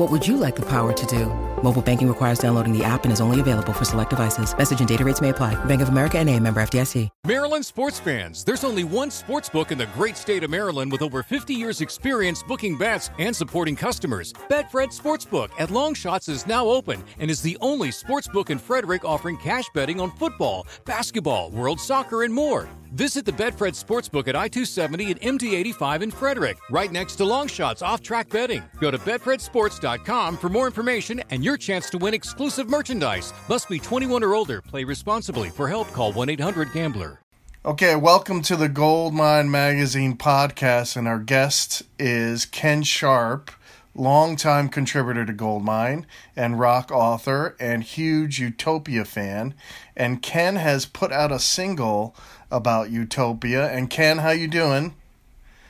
What would you like the power to do? Mobile banking requires downloading the app and is only available for select devices. Message and data rates may apply. Bank of America and a member FDIC. Maryland sports fans, there's only one sports book in the great state of Maryland with over 50 years experience booking bets and supporting customers. Betfred Sportsbook at Longshots is now open and is the only sports book in Frederick offering cash betting on football, basketball, world soccer, and more. Visit the Betfred Sportsbook at I-270 and MD-85 in Frederick, right next to Longshots off-track betting. Go to betfredsports.com for more information and your chance to win exclusive merchandise. Must be 21 or older. Play responsibly. For help, call 1-800-GAMBLER. Okay, welcome to the Goldmine Magazine podcast, and our guest is Ken Sharp, longtime contributor to Goldmine and rock author and huge Utopia fan. And Ken has put out a single about Utopia. And Ken, how you doing?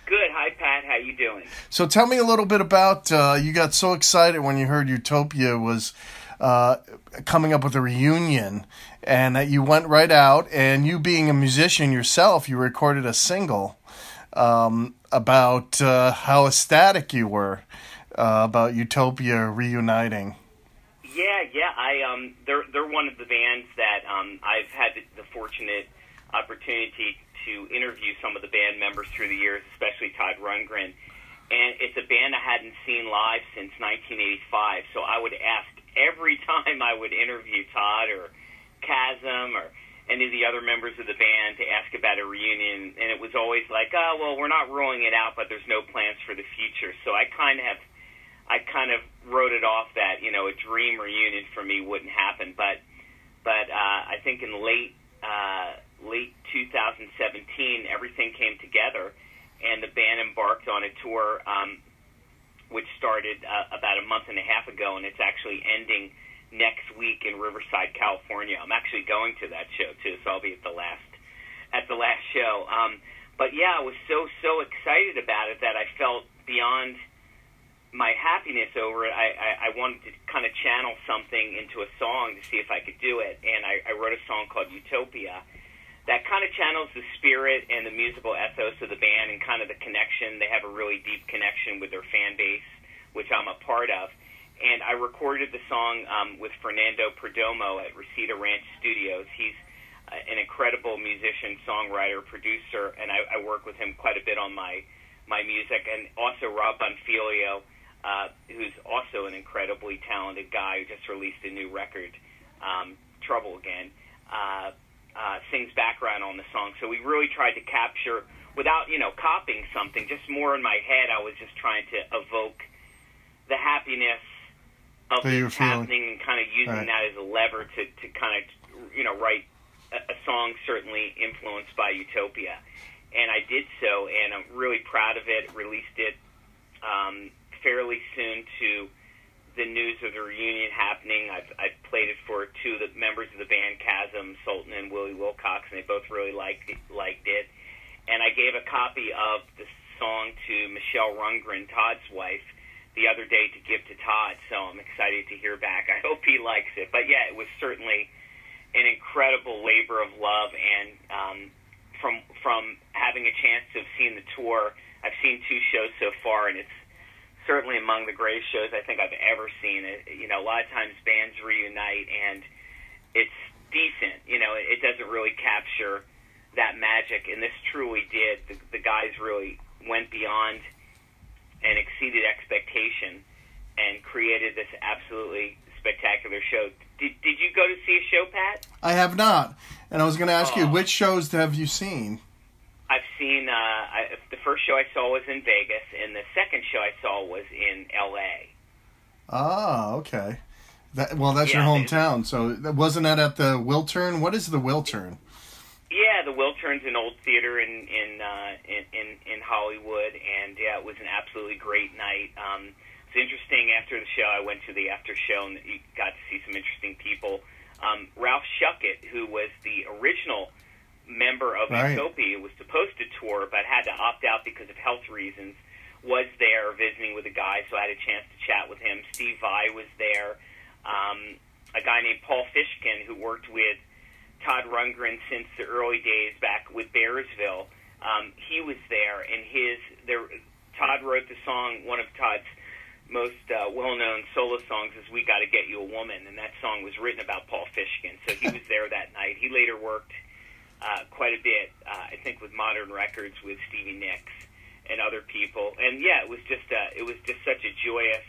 Good. Hi, Pat. How you doing? So tell me a little bit about. Uh, you got so excited when you heard Utopia was uh, coming up with a reunion, and that you went right out. And you being a musician yourself, you recorded a single um, about uh, how ecstatic you were uh, about Utopia reuniting. Yeah, yeah. I um, they're they're one of the bands that um, I've had the, the fortunate opportunity to interview some of the band members through the years, especially Todd Rundgren. And it's a band I hadn't seen live since 1985. So I would ask every time I would interview Todd or Kasim or any of the other members of the band to ask about a reunion. And it was always like, oh, well, we're not ruling it out, but there's no plans for the future. So I kind of have, I kind of wrote it off that, you know, a dream reunion for me wouldn't happen. But, but uh, I think in late, uh, late 2017, everything came together, and the band embarked on a tour, um, which started uh, about a month and a half ago, and it's actually ending next week in Riverside, California. I'm actually going to that show too, so I'll be at the last at the last show. Um, but yeah, I was so so excited about it that I felt beyond my happiness over it. I, I, I wanted to kind of channel something into a song to see if I could do it, and I, I wrote a song called Utopia that kind of channels the spirit and the musical ethos of the band and kind of the connection. They have a really deep connection with their fan base, which I'm a part of. And I recorded the song um, with Fernando Perdomo at Reseda Ranch Studios. He's uh, an incredible musician, songwriter, producer, and I, I work with him quite a bit on my my music. And also Rob Bonfiglio, uh, who's also an incredibly talented guy who just released a new record, um, Trouble Again. Uh, uh, sings background on the song. So we really tried to capture, without you know copying something, just more in my head. I was just trying to evoke the happiness of what's happening and kind of using right. that as a lever to to kind of you know write a, a song certainly influenced by Utopia. And I did so, and I'm really proud of it. Released it um, fairly soon to the news of the reunion happening. I've, I've played it for two of the members of the band, Kasim, Sulton, and Willie Wilcox, and they both really liked it, liked it. And I gave a copy of the song to Michele Rundgren, Todd's wife, the other day to give to Todd. So I'm excited to hear back. I hope he likes it. But yeah, it was certainly an incredible labor of love, and um, from from having a chance to have seen the tour, I've seen two shows so far, and it's certainly among the greatest shows I think I've ever seen. It, you know, a lot of times bands reunite and it's decent. You know, it, it doesn't really capture that magic, and this truly did. The, the guys really went beyond and exceeded expectation and created this absolutely spectacular show. Did Did you go to see a show, Pat? I have not, and I was going to ask you Oh. which shows have you seen? I've seen. Uh, I, the first show I saw was in Vegas, and the second show I saw was in L.A. Ah, okay. That well, that's Yeah, your hometown. So wasn't that at the Wiltern? What is the Wiltern? Yeah, the Wiltern's an old theater in in uh, in, in in Hollywood, and yeah, it was an absolutely great night. Um, it's interesting. After the show, I went to the after show and you got to see some interesting people. Um, Ralph Schuckett, who was the original member of Right. Utopia, was supposed to tour but had to opt out because of health reasons. Was there visiting with the guys, so I had a chance to chat with him. Steve Vai was there. Um, a guy named Paul Fishkin, who worked with Todd Rundgren since the early days back with Bearsville. Um, he was there, and his there. Todd wrote the song. One of Todd's most uh, well-known solo songs is "We Got to Get You a Woman," and that song was written about Paul Fishkin. So he was there that night. He later worked uh, quite a bit, uh, I think, with Modern Records with Stevie Nicks and other people. And yeah, it was just uh, it was just such a joyous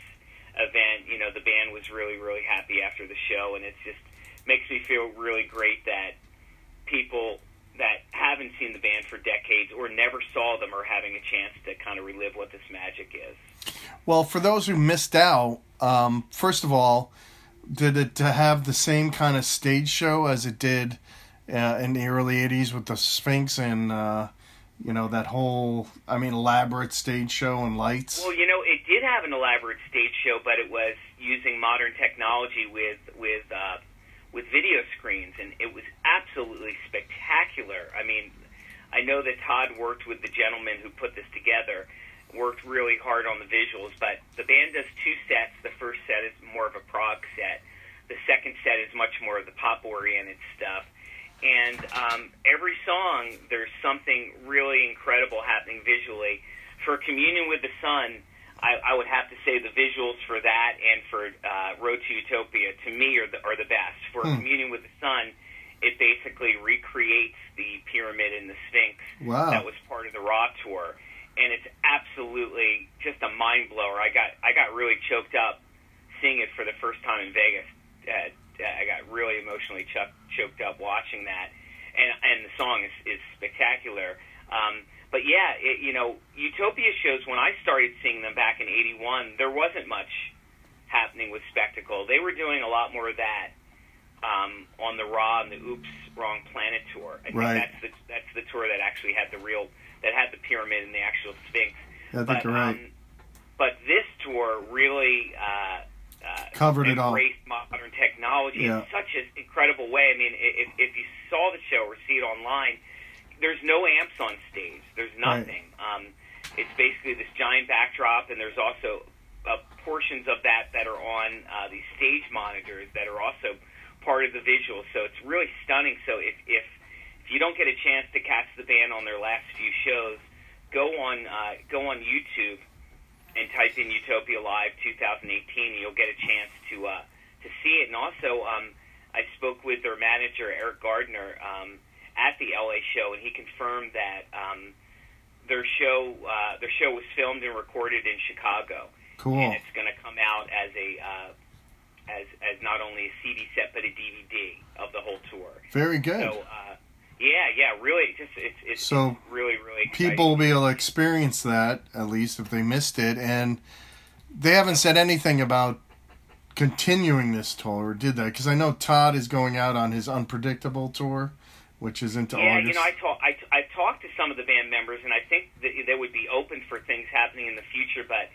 event. You know, the band was really really happy after the show, and it just makes me feel really great that people that haven't seen the band for decades or never saw them are having a chance to kind of relive what this magic is. Well, for those who missed out, um, first of all, did it to have the same kind of stage show as it did uh, in the early '80s with the Sphinx and uh, you know that whole, I mean, elaborate stage show and lights? Well, you know, it did have an elaborate stage show, but it was using modern technology with with uh, with video screens, and it was absolutely spectacular. I mean, I know that Todd worked with the gentleman who put this together, worked really hard on the visuals. But the band does two sets. The first set is more of a prog set. The second set is much more of the pop-oriented stuff. And um, every song, there's something really incredible happening visually. For Communion with the Sun, I, I would have to say the visuals for that and for uh, Road to Utopia to me are the, are the best. For Communion with the Sun, it basically recreates the pyramid and the Sphinx Wow. that was part of the Ra tour, and it's absolutely just a mind blower. I got I got really choked up seeing it for the first time in Vegas. Uh, I got really emotionally chuck, choked up watching that, and and the song is is spectacular. Um, but yeah, it, you know, Utopia shows when I started seeing them back in '81, there wasn't much happening with spectacle. They were doing a lot more of that um, on the Ra and the Oops Wrong Planet tour. I think Right. that's the that's the tour that actually had the real that had the pyramid and the actual Sphinx. I think but, you're right. Um, but this tour really uh, uh, Covered it all. Technology Yeah. in such an incredible way. I mean, if, if you saw the show or see it online, there's no amps on stage. There's nothing. Um, it's basically this giant backdrop, and there's also uh, portions of that that are on uh, these stage monitors that are also part of the visual. So it's really stunning. So if if if you don't get a chance to catch the band on their last few shows, go on uh, go on YouTube and type in Utopia Live 2018, and you'll get a chance to uh, to see it. And also, um, I spoke with their manager Eric Gardner um, at the LA show, and he confirmed that um, their show uh, their show was filmed and recorded in Chicago, Cool. and it's going to come out as a uh, as as not only a CD set but a DVD of the whole tour. Very good. So, uh, yeah, yeah, really, just it's it's So, really really exciting. People will be able to experience that at least if they missed it, and they haven't said anything about continuing this tour, or did they? Because I know Todd is going out on his unpredictable tour, which is into Yeah, August. you know, I talk, I, I talked to some of the band members, and I think that they would be open for things happening in the future. But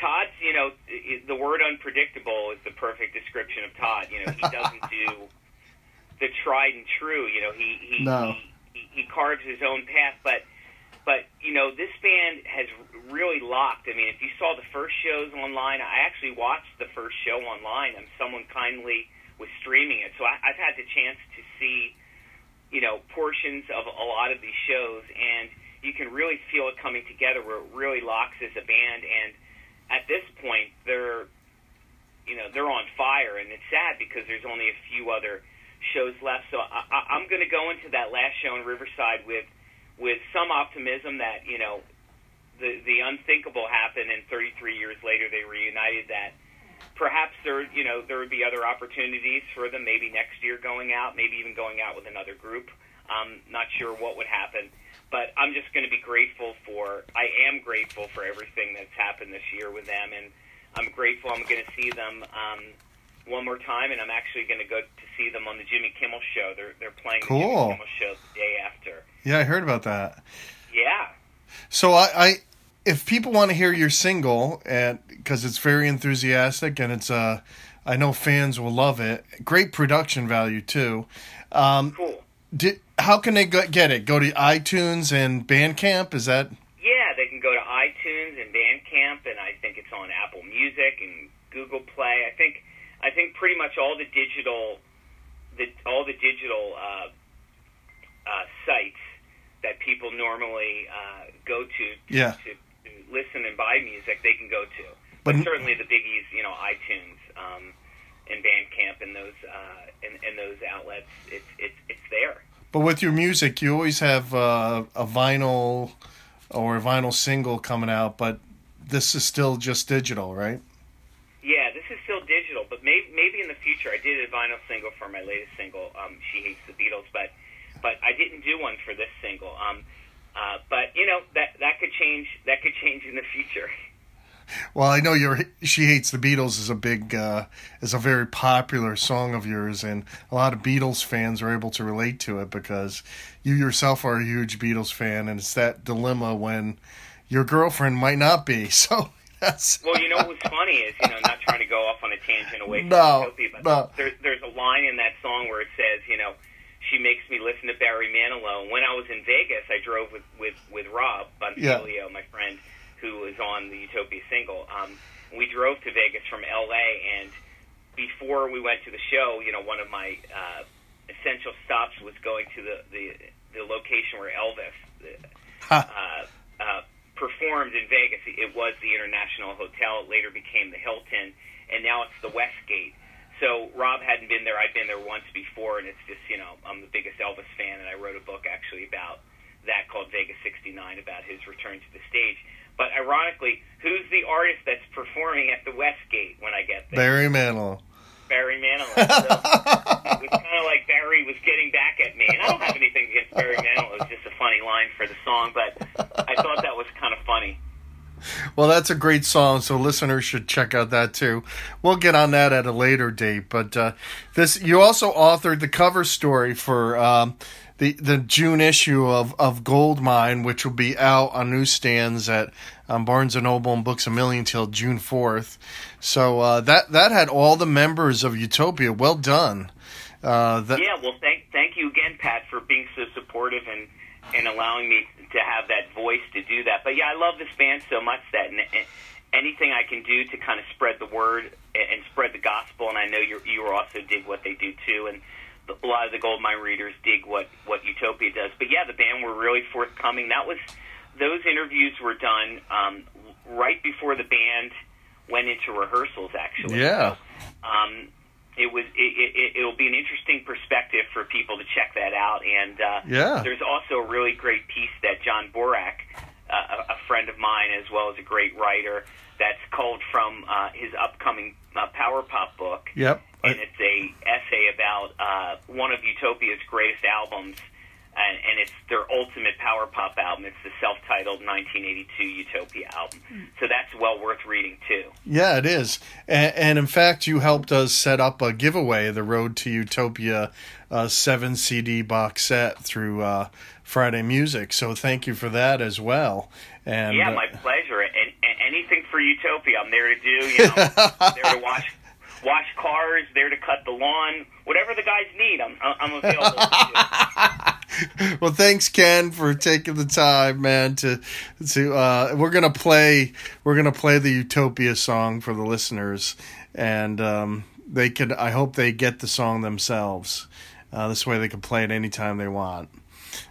Todd's, you know, the word unpredictable is the perfect description of Todd. You know, he doesn't do the tried and true. You know, he he, No. he he carves his own path, but. But you know, this band has really locked. I mean, if you saw the first shows online, I actually watched the first show online, and someone kindly was streaming it. So I, I've had the chance to see you know, portions of a lot of these shows, and you can really feel it coming together where it really locks as a band. And at this point, they're, you know, they're on fire, and it's sad because there's only a few other shows left. So I, I, I'm going to go into that last show in Riverside with, with some optimism that you know, the the unthinkable happened, and 33 years later they reunited that perhaps there, you know, there would be other opportunities for them. Maybe next year going out, maybe even going out with another group. I'm not sure what would happen, but I'm just going to be grateful for. I am grateful for everything that's happened this year with them, and I'm grateful. I'm going to see them um, one more time, and I'm actually going to go to see them on the Jimmy Kimmel show. They're they're playing Cool. the Jimmy Kimmel show the day after. Yeah, I heard about that. Yeah. So I, I if people want to hear your single, and because it's very enthusiastic and it's uh, I know fans will love it. Great production value too. Um, Cool. did how can they get it? Go to iTunes and Bandcamp. Is that Yeah, they can go to iTunes and Bandcamp, and I think it's on Apple Music and Google Play. I think I think pretty much all the digital, the all the digital uh, that people normally uh, go to to, Yeah. to to listen and buy music, they can go to. But- But, certainly the biggies, you know, iTunes um, and Bandcamp and those uh, and, and those outlets, it's it's it's there. But with your music, you always have uh, a vinyl or a vinyl single coming out, but this is still just digital, right? Yeah, this is still digital, but maybe maybe in the future I did a vinyl single for my latest single, um, "She Hates the Beatles," but but I didn't do one for this single. Um, uh, but you know that that could change. That could change in the future. Well, I know your "She Hates the Beatles" is a big, uh, is a very popular song of yours, and a lot of Beatles fans are able to relate to it because you yourself are a huge Beatles fan, and it's that dilemma when your girlfriend might not be. So that's Well, you know what's funny is you know not trying to go off on a tangent away from No, Utopia, but no. there, there's a line in that song where it says, you know, she makes me listen to Barry Manilow. When I was in Vegas, I drove with with with Rob Bonfiglio, my friend, who was on the Utopia single. Um, we drove to Vegas from L.A. and before we went to the show, you know, one of my uh, essential stops was going to the the, the location where Elvis. The, uh, uh, performed in Vegas. It was the International Hotel. It later became the Hilton, and now it's the Westgate. So Rob hadn't been there. I'd been there once before, and it's just you know I'm the biggest Elvis fan, and I wrote a book actually about that called Vegas '69 about his return to the stage. But ironically, who's the artist that's performing at the Westgate when I get there? Barry Manilow. Barry Manilow. So it was kind of like Barry was getting back at me. And I don't have anything against Barry Manilow. It was just a funny line for the song, but I thought that was kind of funny. Well, that's a great song, so listeners should check out that too. We'll get on that at a later date. But uh, this, you also authored the cover story for um, the the June issue of of Goldmine, which will be out on newsstands at um, Barnes and Noble and Books a Million till June fourth. So uh, that that had all the members of Utopia. Well done. Uh, that, Yeah, well, thank thank you again, Pat, for being so supportive and and allowing me to have that voice to do that. But yeah, I love this band so much that and, and anything I can do to kind of spread the word and, and spread the gospel, and I know you you also dig what they do too, and a lot of the Goldmine readers dig what what Utopia does. But yeah, the band were really forthcoming. That was those interviews were done um, right before the band went into rehearsals. Actually, Yeah. um, it was it, it, it'll be an interesting perspective for people to check that out. And uh, Yeah. there's also a really great piece that John Borack, uh, a a friend of mine as well as a great writer, that's culled from uh, his upcoming uh, Power Pop book. Yep. And it's a essay about uh, one of Utopia's greatest albums, and, and it's their ultimate power pop album. It's the self-titled 1982 Utopia album. So that's well worth reading too. Yeah, it is. And, and in fact, you helped us set up a giveaway, the Road to Utopia uh, 7 CD box set through uh, Friday Music. So thank you for that as well. And Yeah, uh, my pleasure. And, and anything for Utopia, I'm there to do. You know, there to wash wash cars, there to cut the lawn, whatever the guys need. I'm I'm available. to well, thanks, Ken, for taking the time, man. To to uh, we're gonna play we're gonna play the Utopia song for the listeners, and um, they could. I hope they get the song themselves. Uh, this way, they can play it anytime they want.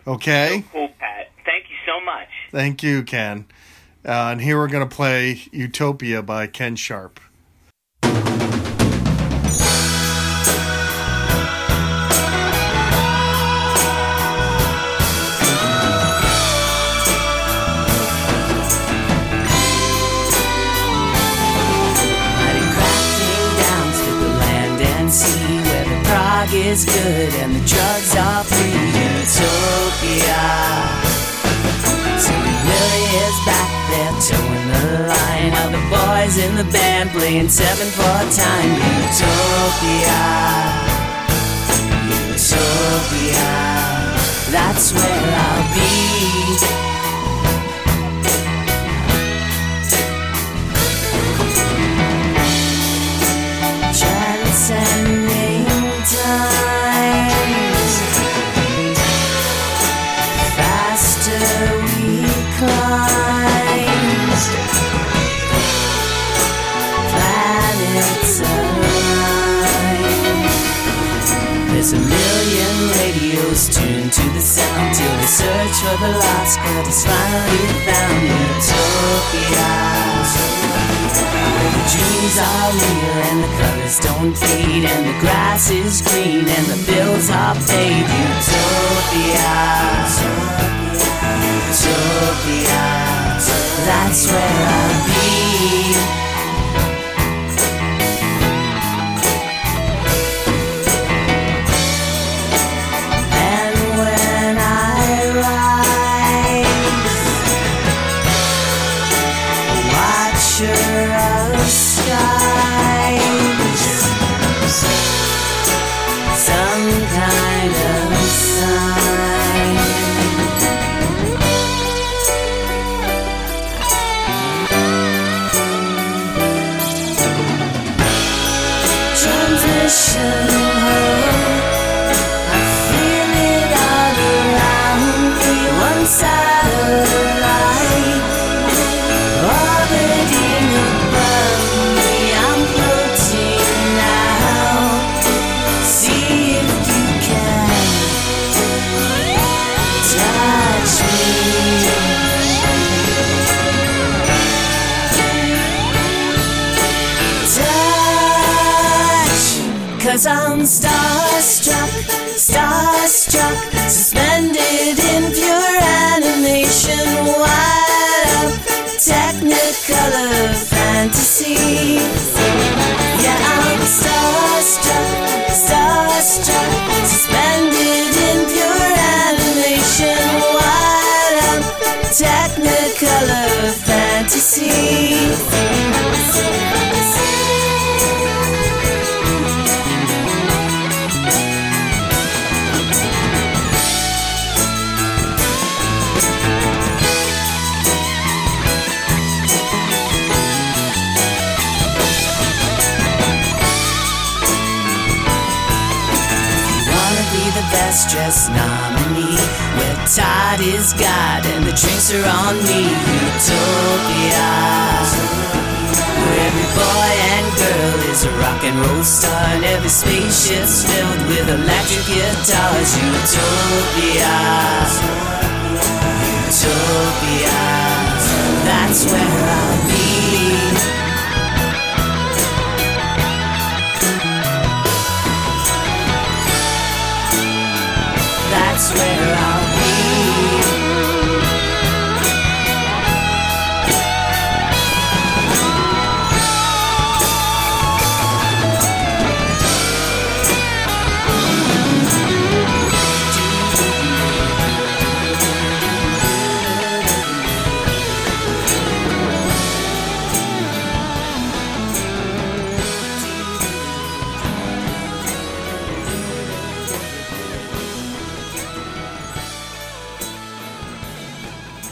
Okay. Cool, Pat. Thank you so much. Thank you, Ken. Uh, and here we're going to play Utopia by Ken Sharp. Is good and the drugs are free. Utopia. Tilly Willie is back there towing the line. All the boys in the band playing seven for time. Utopia. Utopia. That's where I'll be. There's a million radios tuned to the sound till the search for the lost cut is finally found. Utopia. Where the dreams are real and the colors don't fade and the grass is green and the bills are paid. Utopia. Utopia. That's where I'll be. Watcher Cause I'm starstruck, starstruck, suspended in pure animation, wide up, technicolor fantasy. Yeah, I'm starstruck, starstruck, suspended in pure animation, wide up, technicolor fantasy. Dressed nominee. Where Todd is God and the drinks are on me. Utopia. Where every boy and girl is a rock and roll star, and every spaceship's filled with electric guitars. Utopia. Utopia. That's where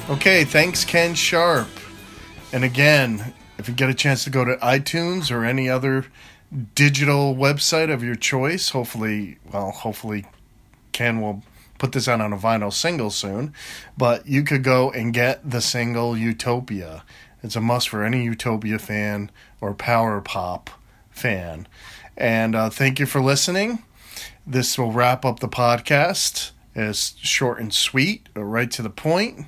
Okay, thanks, Ken Sharp. And again, if you get a chance to go to iTunes or any other digital website of your choice, hopefully, well, hopefully Ken will put this out on a vinyl single soon. But you could go and get the single Utopia. It's a must for any Utopia fan or power pop fan. And uh, thank you for listening. This will wrap up the podcast. It's short and sweet, uh, right to the point.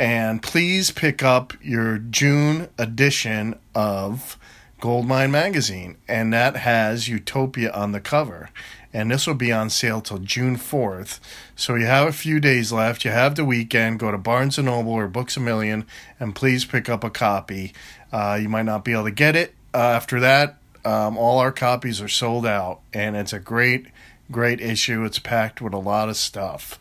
And please pick up your June edition of Goldmine Magazine. And that has Utopia on the cover. And this will be on sale till June 4th. So you have a few days left. You have the weekend. Go to Barnes & Noble or Books A Million and please pick up a copy. Uh, you might not be able to get it. Uh, after that, um, all our copies are sold out. And it's a great, great issue. It's packed with a lot of stuff.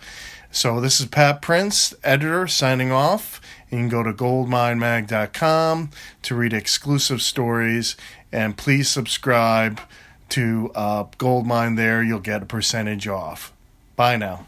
So this is Pat Prince, editor, signing off. You can go to goldminemag.com to read exclusive stories, and please subscribe to uh, Goldmine there. You'll get a percentage off. Bye now.